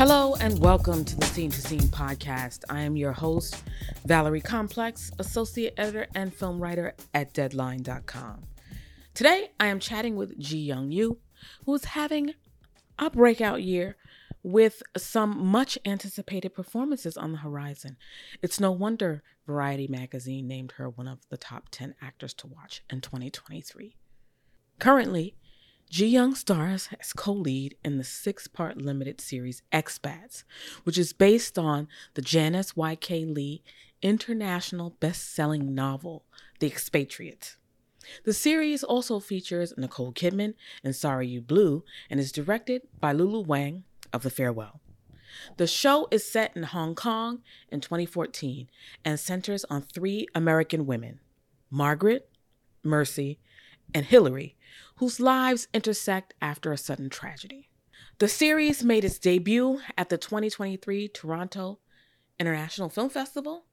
Hello and welcome to the Scene to Scene podcast. I am your host, Valerie Complex, associate editor and film writer at Deadline.com. Today, I am chatting with Ji Young Yoo, who is having a breakout year with some much anticipated performances on the horizon. It's no wonder Variety magazine named her one of the top 10 actors to watch in 2023. Currently, Ji Young stars as co lead in the six part limited series Expats, which is based on the Janice Y.K. Lee international best selling novel, The Expatriate. The series also features Nicole Kidman and Sarayu Blue and is directed by Lulu Wang of The Farewell. The show is set in Hong Kong in 2014 and centers on three American women Margaret, Mercy, and Hillary, whose lives intersect after a sudden tragedy. The series made its debut at the 2023 Toronto International Film Festival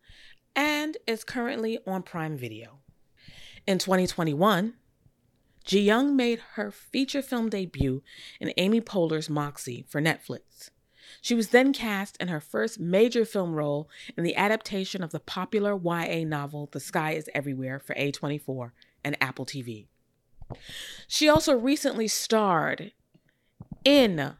and is currently on Prime Video. In 2021, Ji Young made her feature film debut in Amy Poehler's Moxie for Netflix. She was then cast in her first major film role in the adaptation of the popular YA novel The Sky is Everywhere for A24 and Apple TV. She also recently starred in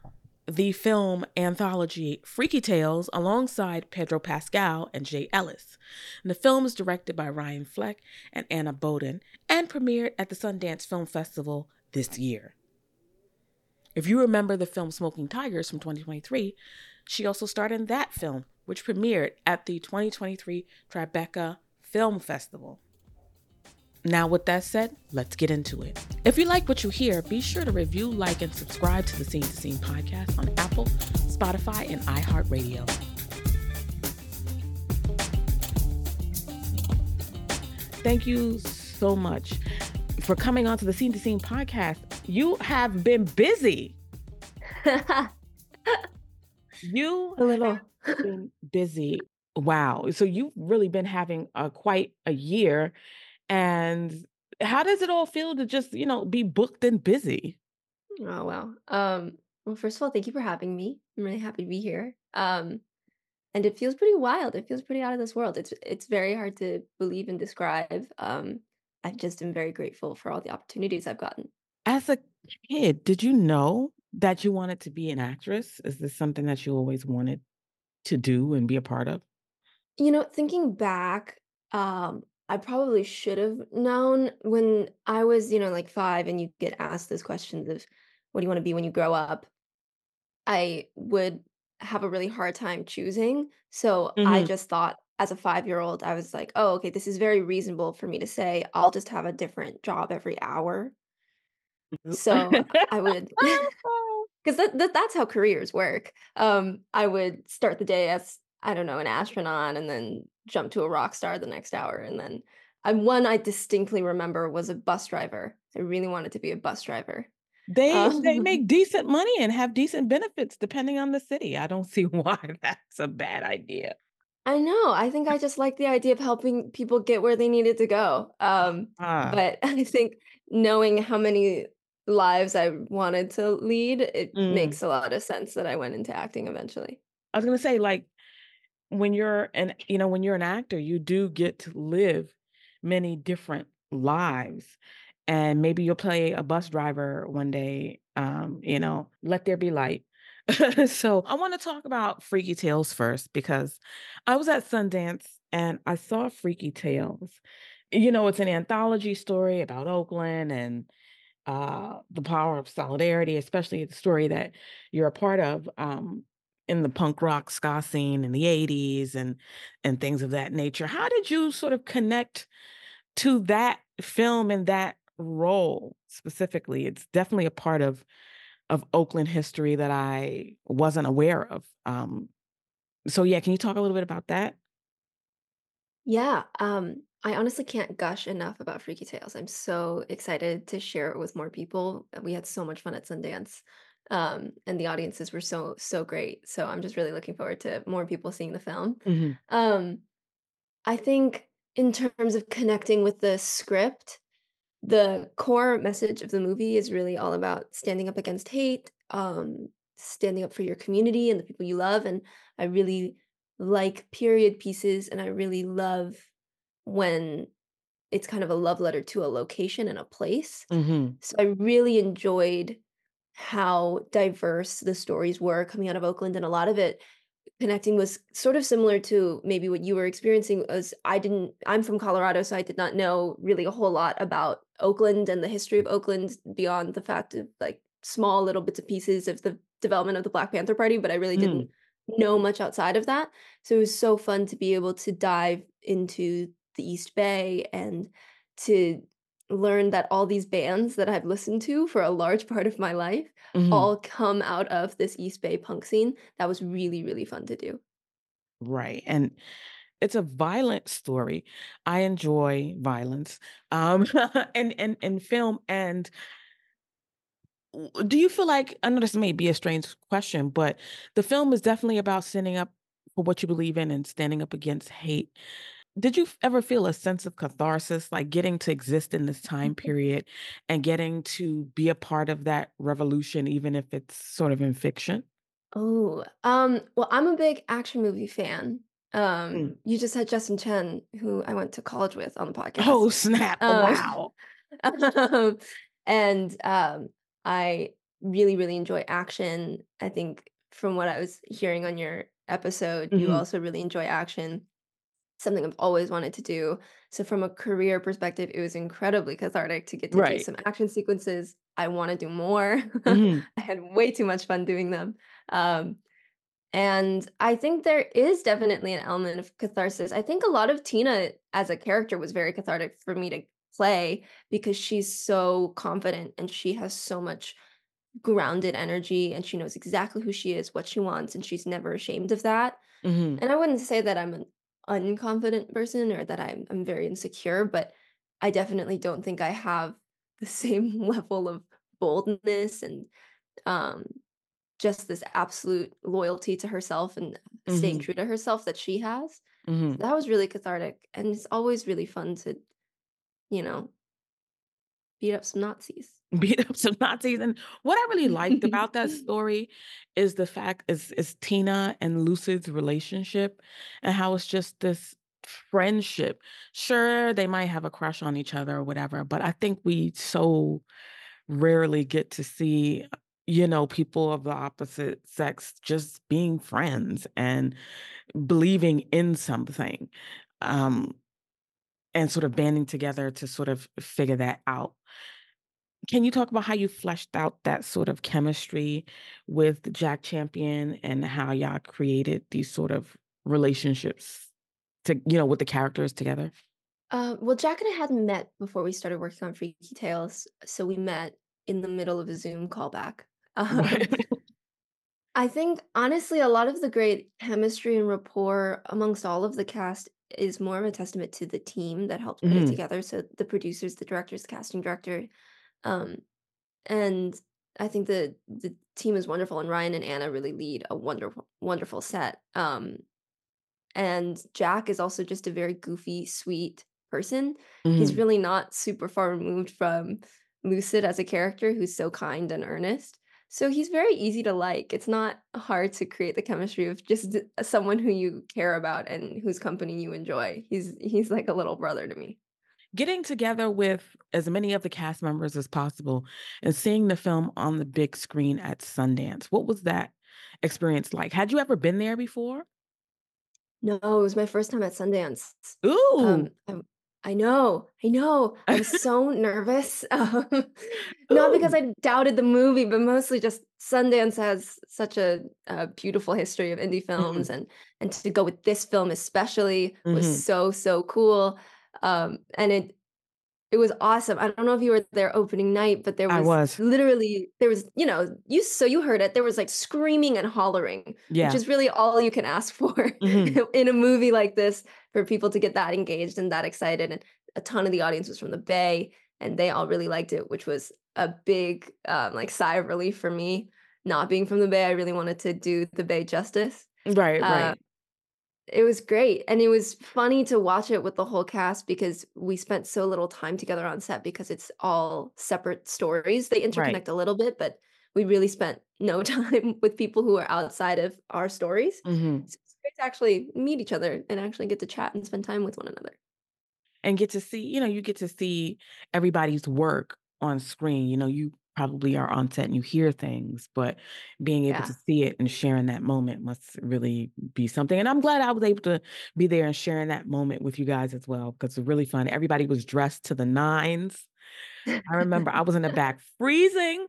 the film anthology Freaky Tales alongside Pedro Pascal and Jay Ellis. And the film is directed by Ryan Fleck and Anna Boden and premiered at the Sundance Film Festival this year. If you remember the film Smoking Tigers from 2023, she also starred in that film, which premiered at the 2023 Tribeca Film Festival. Now, with that said, let's get into it. If you like what you hear, be sure to review, like, and subscribe to the Scene to Scene podcast on Apple, Spotify, and iHeartRadio. Thank you so much for coming on to the Scene to Scene podcast. You have been busy. you a little been busy. Wow. So you've really been having a quite a year and how does it all feel to just, you know, be booked and busy? Oh wow. Um well first of all, thank you for having me. I'm really happy to be here. Um and it feels pretty wild. It feels pretty out of this world. It's it's very hard to believe and describe. Um I've just been very grateful for all the opportunities I've gotten. As a kid, did you know that you wanted to be an actress? Is this something that you always wanted to do and be a part of? You know, thinking back, um, I probably should have known when I was, you know, like 5 and you get asked those questions of what do you want to be when you grow up. I would have a really hard time choosing. So I Mhm. just thought as a 5-year-old, I was like, "Oh, okay, this is very reasonable for me to say I'll just have a different job every hour." So I would because that, that that's how careers work. Um, I would start the day as I don't know an astronaut, and then jump to a rock star the next hour, and then I one I distinctly remember was a bus driver. I really wanted to be a bus driver. They they Um, make decent money and have decent benefits depending on the city. I don't see why that's a bad idea. I know. I think I just like the idea of helping people get where they needed to go. Um, Ah, but I think knowing how many lives I wanted to lead, it mm. makes a lot of sense that I went into acting eventually. I was gonna say, like, when you're an you know, when you're an actor, you do get to live many different lives. And maybe you'll play a bus driver one day, um, you know, let there be light. so I want to talk about Freaky Tales first because I was at Sundance and I saw Freaky Tales. You know, it's an anthology story about Oakland and uh, the power of solidarity, especially the story that you're a part of um, in the punk rock ska scene in the 80s and and things of that nature. How did you sort of connect to that film and that role specifically? It's definitely a part of of Oakland history that I wasn't aware of. Um, so yeah, can you talk a little bit about that? Yeah, um, I honestly can't gush enough about Freaky Tales. I'm so excited to share it with more people. We had so much fun at Sundance. Um, and the audiences were so, so great. So I'm just really looking forward to more people seeing the film. hmm Um, I think in terms of connecting with the script, the core message of the movie is really all about standing up against hate, um, standing up for your community and the people you love. And I really like period pieces, and I really love when it's kind of a love letter to a location and a place. hmm So I really enjoyed how diverse the stories were coming out of Oakland, and a lot of it connecting was sort of similar to maybe what you were experiencing as I didn't I'm from Colorado, so I did not know really a whole lot about Oakland and the history of Oakland beyond the fact of like small little bits and pieces of the development of the Black Panther Party, but I really didn't mm know much outside of that. So it was so fun to be able to dive into the East Bay and to learn that all these bands that I've listened to for a large part of my life hmm all come out of this East Bay punk scene. That was really, really fun to do. Right. And it's a violent story. I enjoy violence. Um and and in film and do you feel like I know this may be a strange question, but the film is definitely about standing up for what you believe in and standing up against hate. Did you ever feel a sense of catharsis, like getting to exist in this time period and getting to be a part of that revolution, even if it's sort of in fiction? Oh, um, well, I'm a big action movie fan. Um, Mm. you just had Justin Chen, who I went to college with on the Oh, podcast. snap. Oh, Um, wow. um, and um, I really, really enjoy action. I think from what I was hearing on your episode, you hmm also really enjoy action. Something I've always wanted to do. So from a career perspective, it was incredibly cathartic to get to do some action sequences. I want to do more. hmm I had way too much fun doing them. Um, and I think there is definitely an element of catharsis. I think a lot of Tina as a character was very cathartic for me to play because she's so confident and she has so much grounded energy and she knows exactly who she is, what she wants, and she's never ashamed of that. hmm And I wouldn't say that I'm an unconfident person or that I'm I'm very insecure, but I definitely don't think I have the same level of boldness and um just this absolute loyalty to herself and staying hmm true to herself that she has. hmm That was really cathartic and it's always really fun to, you know, beat up some Nazis. beat up some Nazis. And what I really liked about that story is the fact is is Tina and Lucid's relationship and how it's just this friendship. Sure, they might have a crush on each other or whatever, but I think we so rarely get to see you know people of the opposite sex just being friends and believing in something um and sort of banding together to sort of figure that out Can you talk about how you fleshed out that sort of chemistry with Jack Champion and how y'all created these sort of relationships to, you know, with the characters together? Uh, well, Jack and I hadn't met before we started working on Freaky Tales, so we met in the middle of a Zoom callback. Um, Right. I think honestly, a lot of the great chemistry and rapport amongst all of the cast is more of a testament to the team that helped put it Mhm, together. So the producers, the directors, casting director, um, and I think the the team is wonderful. And Ryan and Anna really lead a wonderful, wonderful set. Um, and Jack is also just a very goofy, sweet person. He's mhm, really not super far removed from Lucid as a character who's so kind and earnest. So he's very easy to like. It's not hard to create the chemistry of just someone who you care about and whose company you enjoy. He's he's like a little brother to me. Getting together with as many of the cast members as possible and seeing the film on the big screen at Sundance, what was that experience like? Had you ever been there before? No, it was my first time at Sundance. Um, Ooh. I, I know, I know. I was so nervous. Um, not because I doubted the movie, but mostly just Sundance has such a, a beautiful history of indie films, Mhm, and and to go with this film especially was mhm, so so cool. Um, and it it was awesome. I don't know if you were there opening night, but there was was. literally there was, you know, you so you heard it. There was like screaming and hollering, which is really all you can ask for hmm in a movie like this for people to get that engaged and that excited. And a ton of the audience was from the Bay, and they all really liked it, which was a big um, like sigh of relief for me. Not being from the Bay, I really wanted to do the Bay justice. Right, Uh, right. It was great. And it was funny to watch it with the whole cast because we spent so little time together on set because it's all separate stories. They Right. interconnect a little bit, but we really spent no time with people who are outside of our stories. hmm So it's great to actually meet each other and actually get to chat and spend time with one another. And get to see, you know, you get to see everybody's work on screen. You know, you probably are on set and you hear things, but being able to see it and sharing that moment must really be something. And I'm glad I was able to be there and sharing that moment with you guys as well because it's really fun. Everybody was dressed to the nines. I remember I was in the back freezing.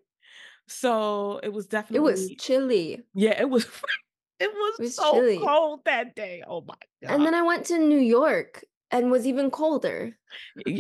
So it was definitely It was chilly. yeah, it was, it It was was so chilly. cold that day. Oh my god. And then I went to New York and was even colder.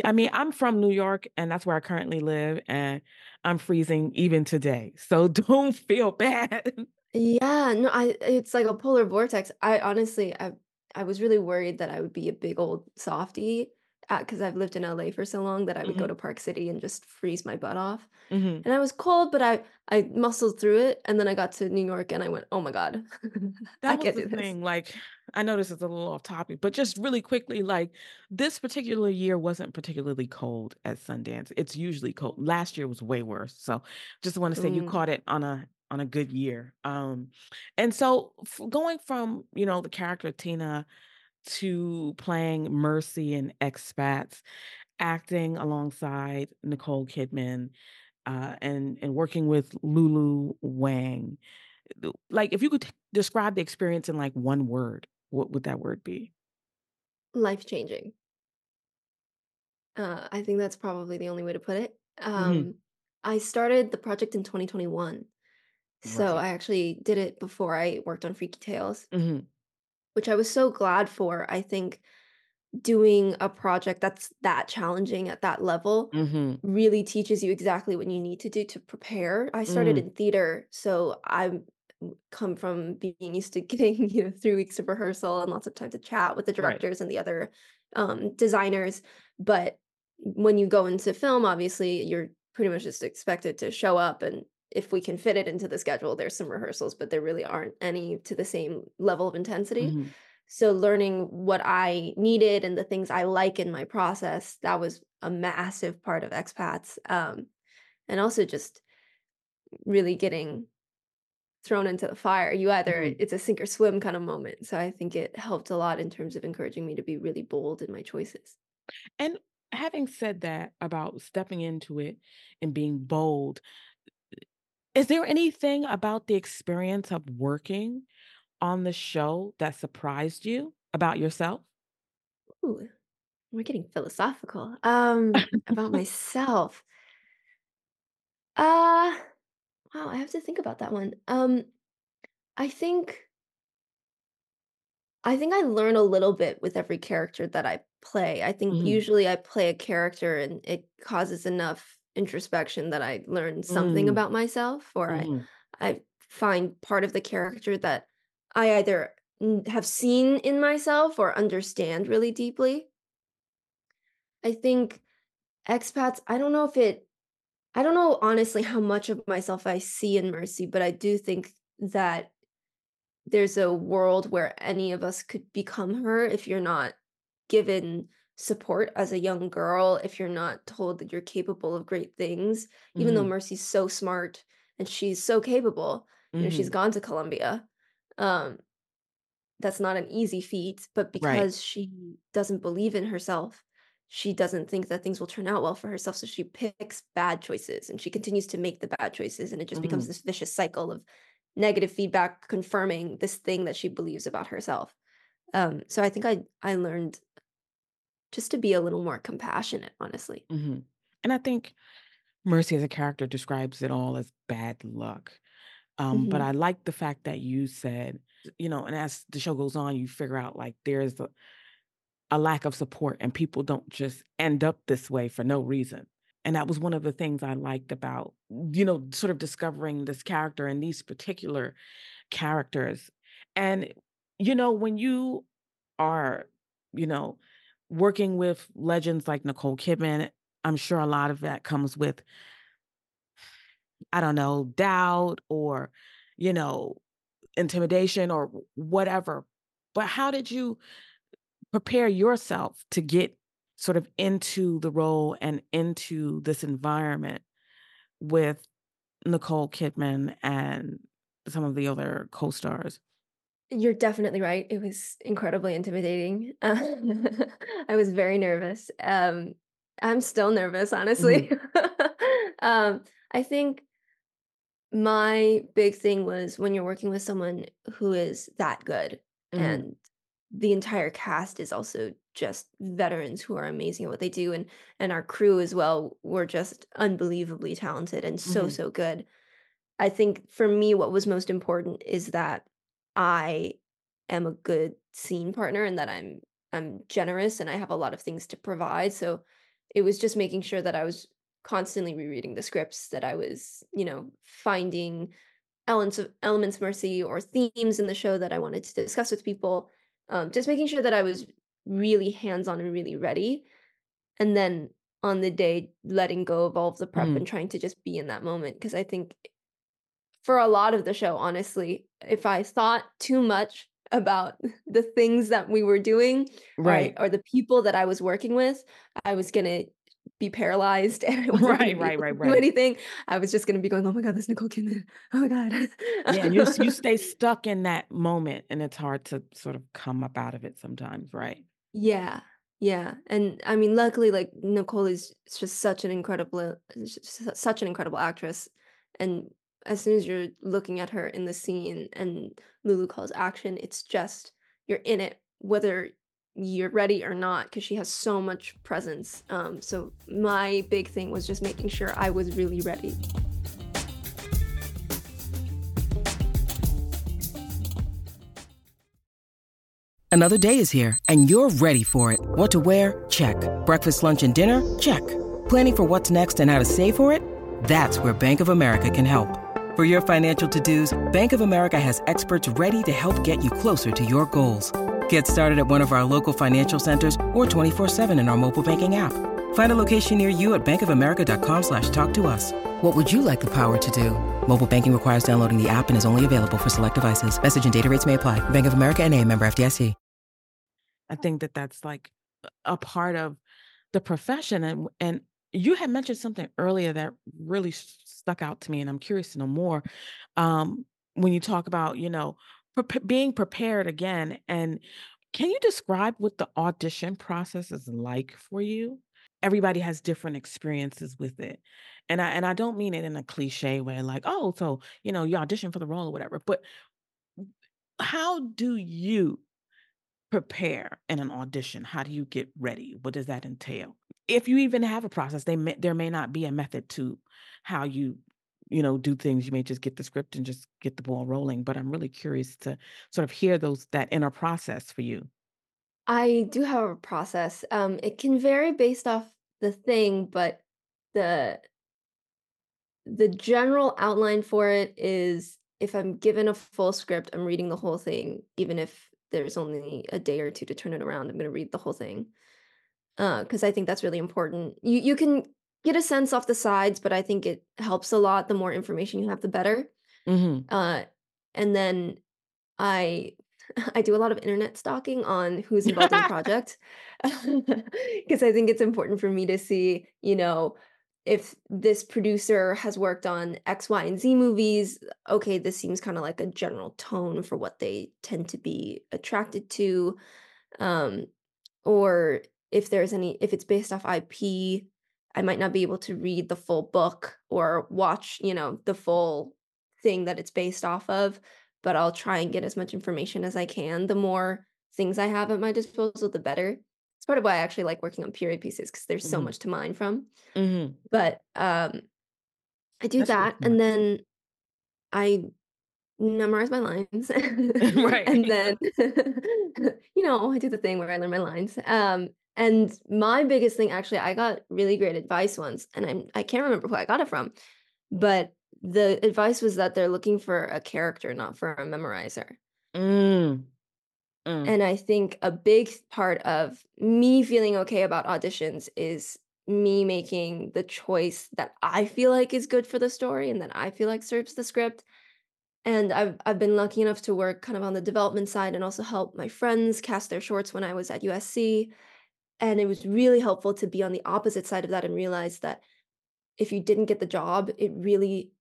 I mean, I'm from New York and that's where I currently live, and I'm freezing even today. So don't feel bad. Yeah, no, I it's like a polar vortex. I honestly, I I was really worried that I would be a big old softie because I've lived in LA for so long that I would go hmm to Park City and just freeze my butt off. hmm And I was cold, but I I muscled through it. And then I got to New York and I went, oh my God, I That was can't the do this. thing. Like, I know this is a little off topic, but just really quickly, like, this particular year wasn't particularly cold at Sundance. It's usually cold. Last year was way worse. So just want to say you Mm, caught it on a on a good year. Um, and so f- going from, you know, the character Tina to playing Mercy in Expats, acting alongside Nicole Kidman, uh, and and working with Lulu Wang. Like, if you could t- describe the experience in like one word, what would that word be? life changing. Uh, I think that's probably the only way to put it. hmm Um, I started the project in 2021. So Right. I actually did it before I worked on Freaky Tales. hmm which I was so glad for. I think doing a project that's that challenging at that level hmm really teaches you exactly what you need to do to prepare. I started mm in theater, so I'm come from being used to getting, you know, three weeks of rehearsal and lots of time to chat with the Right. directors and the other um, designers. But when you go into film, obviously, you're pretty much just expected to show up and if we can fit it into the schedule, there's some rehearsals, but there really aren't any to the same level of intensity. hmm So learning what I needed and the things I like in my process, that was a massive part of expats. Um, and also just really getting thrown into the fire. You either hmm it's a sink or swim kind of moment. So I think it helped a lot in terms of encouraging me to be really bold in my choices. And having said that about stepping into it and being bold, is there anything about the experience of working on the show that surprised you about yourself? Ooh, we're getting philosophical. Um, about myself. Uh, wow, I have to think about that one. Um, I think I think I learn a little bit with every character that I play. I think hmm usually I play a character and it causes enough introspection that I learn something mm about myself, or I hmm I find part of the character that I either have seen in myself or understand really deeply. I think expats, I don't know if it I don't know honestly how much of myself I see in Mercy, but I do think that there's a world where any of us could become her if you're not given support as a young girl, if you're not told that you're capable of great things, even though hmm Mercy's so smart and she's so capable, you know, she's hmm gone to Columbia. Um, that's not an easy feat, but Right. because she doesn't believe in herself, she doesn't think that things will turn out well for herself. So she picks bad choices and she continues to make the bad choices. And it just becomes hmm this vicious cycle of negative feedback confirming this thing that she believes about herself. Um, so I think I I learned just to be a little more compassionate, honestly. hmm And I think Mercy as a character describes it all as bad luck. Um, but hmm I like the fact that you said, you know, and as the show goes on, you figure out like there's a, a lack of support and people don't just end up this way for no reason. And that was one of the things I liked about, you know, sort of discovering this character and these particular characters. And, you know, when you are, you know, working with legends like Nicole Kidman, I'm sure a lot of that comes with, I don't know, doubt or, you know, intimidation or whatever. But how did you prepare yourself to get sort of into the role and into this environment with Nicole Kidman and some of the other co-stars? You're definitely right. It was incredibly intimidating. I was very nervous. Um, I'm still nervous, honestly. Mm-hmm. um, I think my big thing was when you're working with someone who is that good mm-hmm. and the entire cast is also just veterans who are amazing at what they do and and our crew as well were just unbelievably talented and so mm-hmm. so good i think for me what was most important is that i am a good scene partner and that i'm i'm generous and i have a lot of things to provide so it was just making sure that i was constantly rereading the scripts that i was you know finding elements of elements mercy or themes in the show that i wanted to discuss with people um, just making sure that I was really hands on and really ready. And then on the day, letting go of all of the prep mm. and trying to just be in that moment. Because I think for a lot of the show, honestly, if I thought too much about the things that we were doing, right, or, or the people that I was working with, I was gonna be paralyzed and I wasn't right, right, right, right. do anything. I was just gonna be going, oh my god, this Nicole Kidman. Oh my god. yeah, you you stay stuck in that moment, and it's hard to sort of come up out of it sometimes, right? Yeah, yeah, and I mean, luckily, like Nicole is just such an incredible, such an incredible actress, and as soon as you're looking at her in the scene and Lulu calls action, it's just you're in it, whether you're ready or not because she has so much presence um, so my big thing was just making sure i was really ready. Another day is here and you're ready for it. What to wear? Check. Breakfast lunch and dinner? Check. Planning for what's next and how to save for it? That's where bank of america can help for your financial to-dos bank of america has experts ready to help get you closer to your goals Get started at one of our local financial centers or 24-7 in our mobile banking app. Find a location near you at bankofamerica.com slash talk to us. What would you like the power to do? Mobile banking requires downloading the app and is only available for select devices. Message and data rates may apply. Bank of America and a member FDIC. I think that that's like a part of the profession. And, and you had mentioned something earlier that really stuck out to me, and I'm curious to know more. Um, when you talk about, you know, pre- being prepared again. And can you describe what the audition process is like for you? Everybody has different experiences with it. And I and I don't mean it in a cliche way, like, oh, so you know, you audition for the role or whatever. But how do you prepare in an audition? How do you get ready? What does that entail? If you even have a process, they may, there may not be a method to how you you know do things you may just get the script and just get the ball rolling but i'm really curious to sort of hear those that inner process for you I do have a process. Um, it can vary based off the thing, but the the general outline for it is if I'm given a full script, I'm reading the whole thing, even if there's only a day or two to turn it around. I'm going to read the whole thing because uh, I think that's really important. You you can get a sense off the sides, but I think it helps a lot. The more information you have, the better. Mm-hmm. Uh, and then I I do a lot of internet stalking on who's involved in the project because I think it's important for me to see, you know, if this producer has worked on X, Y, and Z movies, okay, this seems kind of like a general tone for what they tend to be attracted to. Um, or if there's any, if it's based off IP, I might not be able to read the full book or watch, you know, the full thing that it's based off of, but I'll try and get as much information as I can. The more things I have at my disposal, the better. It's part of why I actually like working on period pieces because there's mm-hmm. so much to mine from. Mm-hmm. But um, I do That's that, and then I memorize my lines. Right. and then you know, I do the thing where I learn my lines. Um and my biggest thing actually I got really great advice once and I'm I can't remember who I got it from, but the advice was that they're looking for a character, not for a memorizer. Mm, mm, And I think a big part of me feeling okay about auditions is me making the choice that I feel like is good for the story and that I feel like serves the script. And I've I've been lucky enough to work kind of on the development side and also help my friends cast their shorts when I was at USC. And it was really helpful to be on the opposite side of that and realize that if you didn't get the job, it really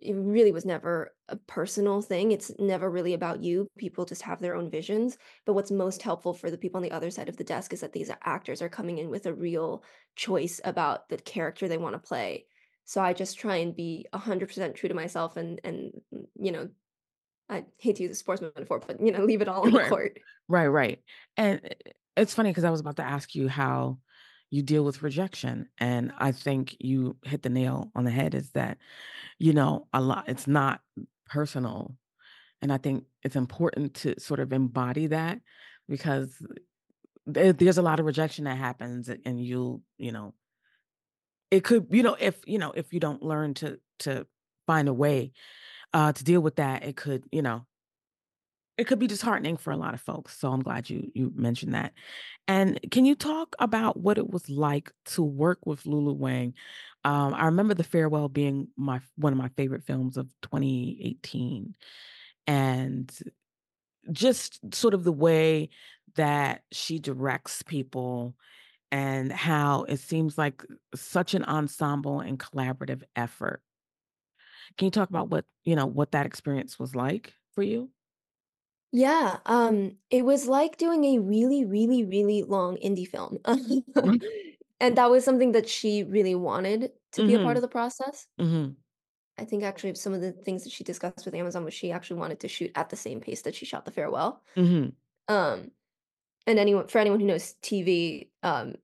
it really was never a personal thing. It's never really about you. People just have their own visions. But what's most helpful for the people on the other side of the desk is that these actors are coming in with a real choice about the character they want to play. So I just try and be 100% true to myself and and mm, you know, I hate to use a sports metaphor, but you know, leave it all on the court. right, right. And uh, it's funny because I was about to ask you how you deal with rejection, and I think you hit the nail on the head. Is that you know a lot? It's not personal, and I think it's important to sort of embody that because there's a lot of rejection that happens, and you you know it could you know if you know if you don't learn to to find a way uh to deal with that it could you know it could be disheartening for a lot of folks so i'm glad you you mentioned that and can you talk about what it was like to work with lulu wang um i remember the farewell being my one of my favorite films of 2018 and just sort of the way that she directs people and how it seems like such an ensemble and collaborative effort. Can you talk about what, you know, what that experience was like for you? Yeah, um, it was like doing a really, really, really long indie film. Mhm. And that was something that she really wanted to be a part Mhm. of the process. Mhm. I think actually some of the things that she discussed with Amazon was she actually wanted to shoot at the same pace that she shot The Farewell. Mhm. Um, and anyone for anyone who knows TV, um,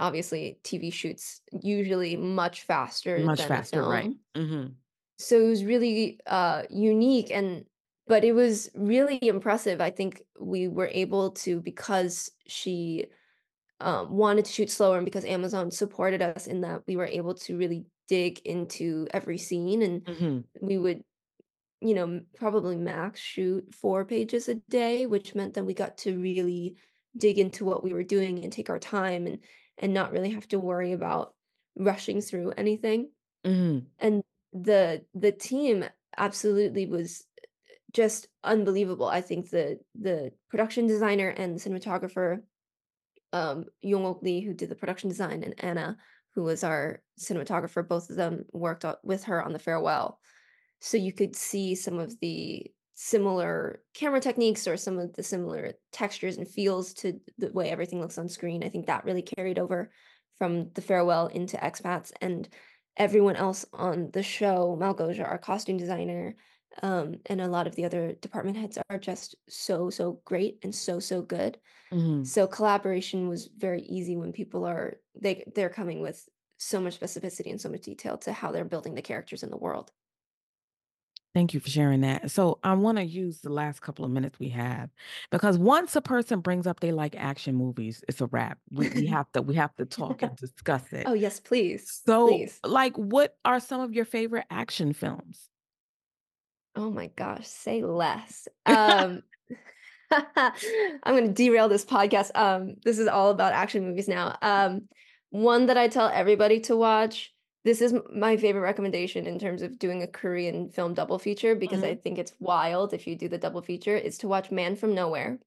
obviously TV shoots usually much faster Much than a faster, right. film. Mhm. So it was really uh unique and but it was really impressive. I think we were able to because she um, wanted to shoot slower and because Amazon supported us in that we were able to really dig into every scene and Mhm. we would you know probably max shoot four pages a day which meant that we got to really dig into what we were doing and take our time and and not really have to worry about rushing through anything Mhm. and the the team absolutely was just unbelievable. I think the the production designer and cinematographer um Yong Lee who did the production design and Anna who was our cinematographer both of them worked with her on the farewell. So you could see some of the similar camera techniques or some of the similar textures and feels to the way everything looks on screen. I think that really carried over from the farewell into expats and everyone else on the show malgosia our costume designer um, and a lot of the other department heads are just so so great and so so good Mhm. so collaboration was very easy when people are they they're coming with so much specificity and so much detail to how they're building the characters in the world. Thank you for sharing that. So I want to use the last couple of minutes we have because once a person brings up they like action movies, it's a wrap. We we have to we have to talk and discuss it. Oh, yes, please. So, Please. like, what are some of your favorite action films? Oh my gosh, say less. Um I'm going to derail this podcast. Um this is all about action movies now. Um one that I tell everybody to watch. This is my favorite recommendation in terms of doing a Korean film double feature because I Mhm. think it's wild if you do the double feature is to watch Man from Nowhere.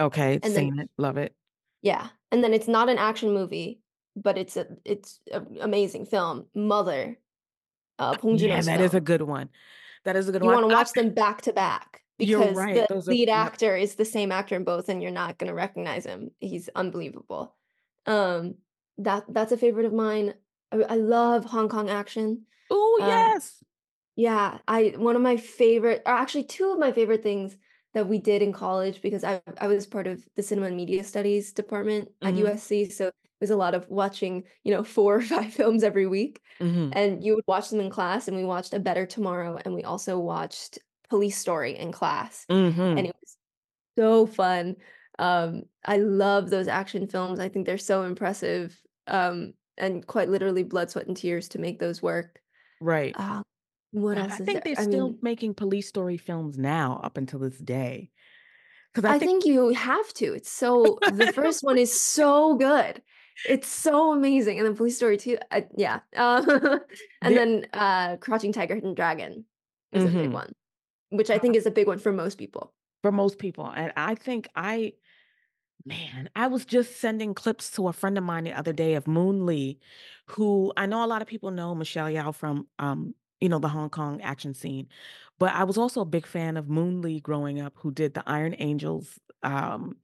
Okay, And then seen it, love it. Yeah, and then it's not an action movie, but it's a it's a amazing film, Mother, uh, Bong Yeah, that is a film. good one. That is a good You one. You wanna I, watch them back to back because right. the Those lead yep. actor is the same actor in both, and you're not gonna recognize him. He's unbelievable. Um, that that's a favorite of mine. I, I love Hong Kong action. Oh Um, yes. yeah, I one of my favorite, or actually two of my favorite things that we did in college because I I was part of the cinema and media studies department at hmm USC, so was a lot of watching, you know, four or five films every week, hmm and you would watch them in class, and we watched A Better Tomorrow, and we also watched Police Story in class, Mm-hmm. and it was so fun. Um, I love those action films. I think they're so impressive. Um, and quite literally blood, sweat, and tears to make those work. Right. Uh, what else I think there? they're I still mean, making police story films now up until this day. Because I I think think you have to. It's so the first one is so good. It's so amazing. And then Police Story too. uh, yeah. Uh, and the- then uh Crouching Tiger, Hidden Dragon is a big Mhm. one, which I think is a big one for most people. for most people. And I think I, man, I was just sending clips to a friend of mine the other day of Moon Lee, who I know a lot of people know Michelle Yeoh from, um, you know, the Hong Kong action scene. But I was also a big fan of Moon Lee growing up, who did the Iron Angels um,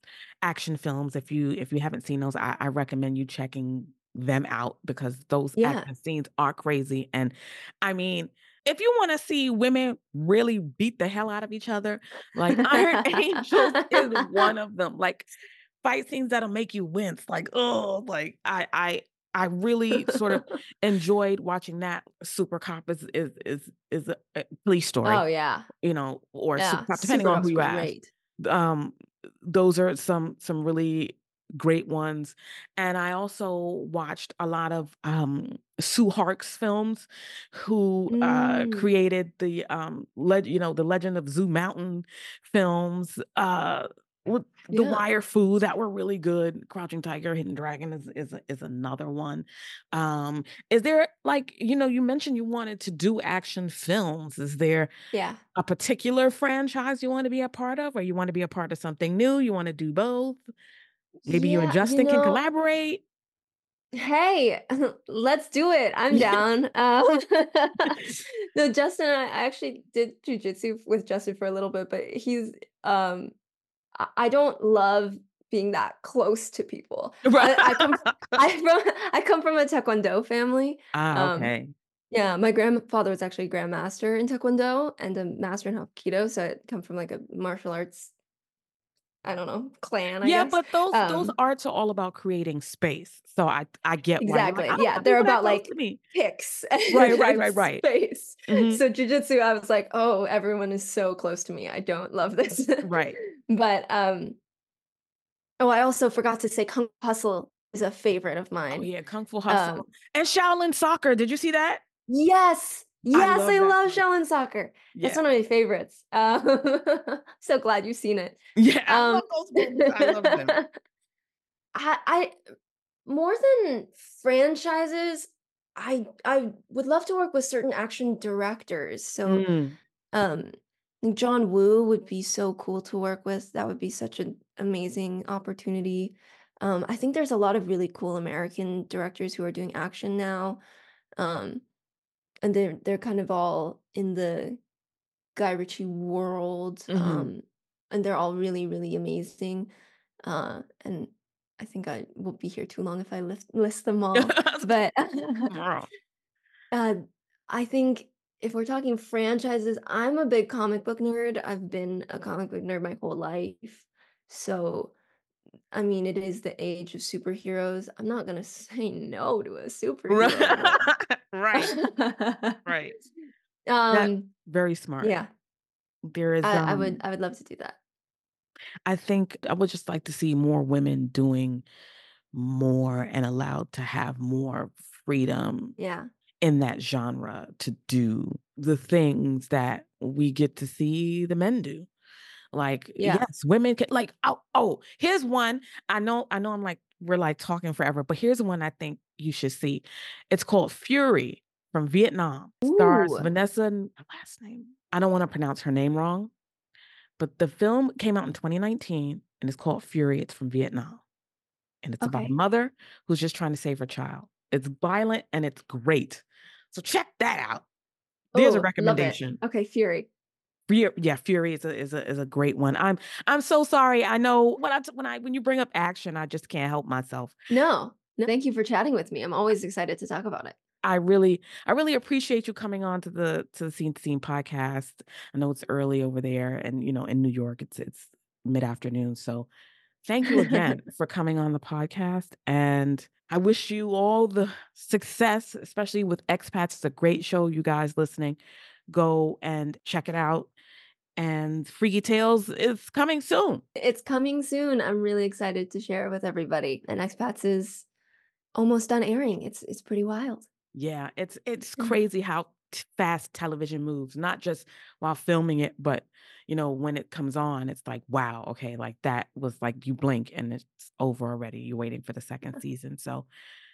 action films. If you if you haven't seen those, I, I recommend you checking them out because those Yeah. action scenes are crazy. And I mean, if you want to see women really beat the hell out of each other, like Iron Angels is one of them. Like fight scenes that'll make you wince. Like, oh, like I I I really sort of enjoyed watching that. Super Cop is is is is a, police story, Oh yeah. you know, or Yeah. Super Cop, depending Super on who you ask great. um those are some some really great ones and i also watched a lot of um Tsui Hark's films who uh Mm. created the um leg you know the legend of Zu mountain films uh with the Yeah. wire fu that were really good crouching tiger hidden dragon is is is another one um is there like you know you mentioned you wanted to do action films is there Yeah. a particular franchise you want to be a part of, or you want to be a part of something new? You want to do both? Maybe you and Justin can know, collaborate. Hey, let's do it. I'm down. Um, no, Justin, I actually did jujitsu with Justin for a little bit, but he's um I don't love being that close to people. I, I come I from I come from a taekwondo family. ah, um, okay. Yeah, my grandfather was actually a grandmaster in taekwondo and a master in hapkido, so I come from like a martial arts, I don't know, clan, I Yeah, guess. but those those Um, arts are all about creating space. So I I get why like, Exactly. I Yeah, they're about, like, picks Right, right, right, right. space. Mhm. So jujitsu, I was like, oh, everyone is so close to me. I don't love this. Right. But um, oh, I also forgot to say Kung Fu Hustle is a favorite of Oh mine. yeah, Kung Fu Hustle Um, and Shaolin Soccer. Did you see that? yes, yes, love I love too. Shaolin Soccer. That's Yeah, one of my favorites. Um, so glad you've seen it. yeah. I Um, love those movies. I love them. I, I more than franchises, I I would love to work with certain action directors. So Mm, um John Woo would be so cool to work with. That would be such an amazing opportunity. Um, I think there's a lot of really cool American directors who are doing action now. Um, and they're they're kind of all in the Guy Ritchie world. Mhm. Um, and they're all really, really amazing. Uh, and I think I won't be here too long if I list list them all. But uh, I think if we're talking franchises, I'm a big comic book nerd. I've been a comic book nerd my whole life. So, I mean, it is the age of superheroes. I'm not gonna say no to a superhero. right, right. um, Very smart. yeah, There is. I, I um, would I would love to do that. I think I would just like to see more women doing more and allowed to have more freedom Yeah. in that genre to do the things that we get to see the men do. Like, Yeah. yes, women can like, oh, oh, here's one. I know, I know I'm like, we're like talking forever, but here's one I think you should see. It's called Furie from Vietnam. Stars Ooh. Vanessa, last name. I don't want to pronounce her name wrong, but the film came out in 2019 and it's called Furie. It's from Vietnam. And it's about a mother who's just trying to save her child. It's violent and it's great. So check that out. There's Oh, a recommendation. Okay, Furie. Furie, yeah, Furie is a is a is a great one. I'm I'm so sorry. I know when I when I when you bring up action, I just can't help myself. No, no, thank you for chatting with me. I'm always excited to talk about it. I really I really appreciate you coming on to the to the Scene to Scene podcast. I know it's early over there, and you know in New York it's it's mid afternoon. So thank you again for coming on the podcast, and I wish you all the success, especially with expats. It's a great show, you guys listening. Go and check it out. And Freaky Tales is coming soon. It's coming soon. I'm really excited to share it with everybody. And Expats is almost done airing. It's it's pretty wild. Yeah, it's it's Mhm. crazy how t- fast television moves, not just while filming it, but you know, when it comes on, it's like, wow, okay, like that was like you blink and it's over already. You're waiting for the second season. So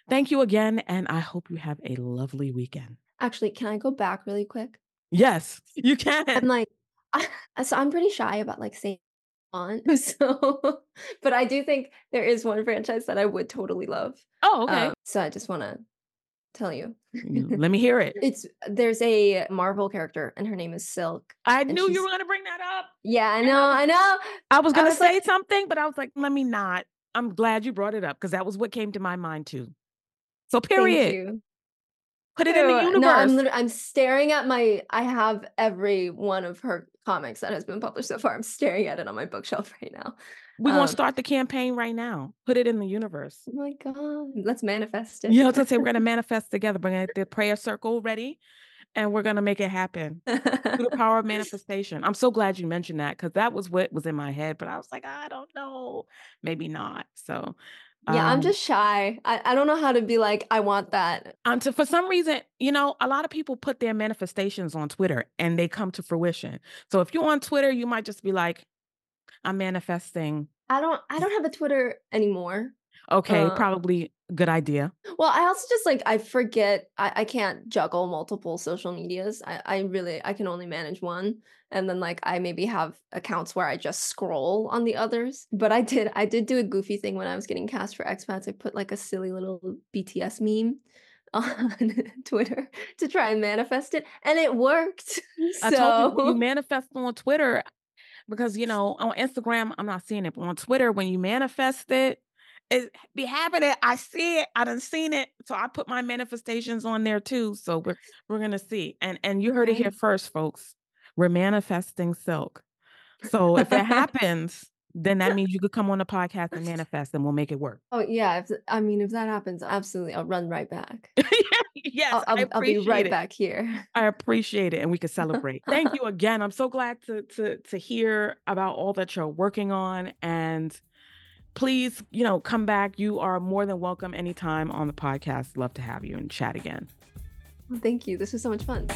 thank you again. And I hope you have a lovely weekend. Actually, can I go back really quick? Yes, you can. I'm like, so I'm pretty shy about like saying on. So, but I do think there is one franchise that I would totally love. Oh, okay. Um, so I just want to tell you. Let me hear it. It's there's a Marvel character and her name is Silk. I knew you were going to bring that up. Yeah, I know, I know. I was going to say like- something, but I was like, let me not. I'm glad you brought it up because that was what came to my mind too. So, Thank period. Put it in the universe. No, I'm literally, I'm staring at my. I have every one of her comics that has been published so far. I'm staring at it on my bookshelf right now. We're going um, to start the campaign right now. Put it in the universe. Oh my god, let's manifest it. Yeah, gonna say we're gonna manifest together. Bring the prayer circle ready, and we're gonna make it happen through the power of manifestation. I'm so glad you mentioned that because that was what was in my head, but I was like, I don't know, maybe not. So, yeah, I'm um, just shy. I, I don't know how to be like. I want that. um, to, for some reason, you know, a lot of people put their manifestations on Twitter and they come to fruition. So if you're on Twitter, you might just be like, I'm manifesting. I don't. I don't have a Twitter anymore. Okay, Uh, probably good idea. Well, I also just like I forget I, I can't juggle multiple social medias. I, I really I can only manage one. And then like I maybe have accounts where I just scroll on the others. But I did I did do a goofy thing when I was getting cast for expats. I put like a silly little BTS meme on Twitter to try and manifest it. And it worked. I told you, you manifest on Twitter because you know on Instagram I'm not seeing it, but on Twitter when you manifest it, it be happening. I see it. I done seen it, so I put my manifestations on there too. So we're we're gonna see, and and you heard it here first, folks. We're manifesting silk. So if it happens, then that means you could come on the podcast and manifest, and we'll make it work. Oh yeah, if, I mean if that happens, absolutely I'll run right back. yes, I'll, I'll, I'll be right it. back here. I appreciate it, and we could celebrate. Thank you again. I'm so glad to to to hear about all that you're working on, and please, you know, come back. You are more than welcome anytime on the podcast. Love to have you and chat again. Thank you. This was so much fun.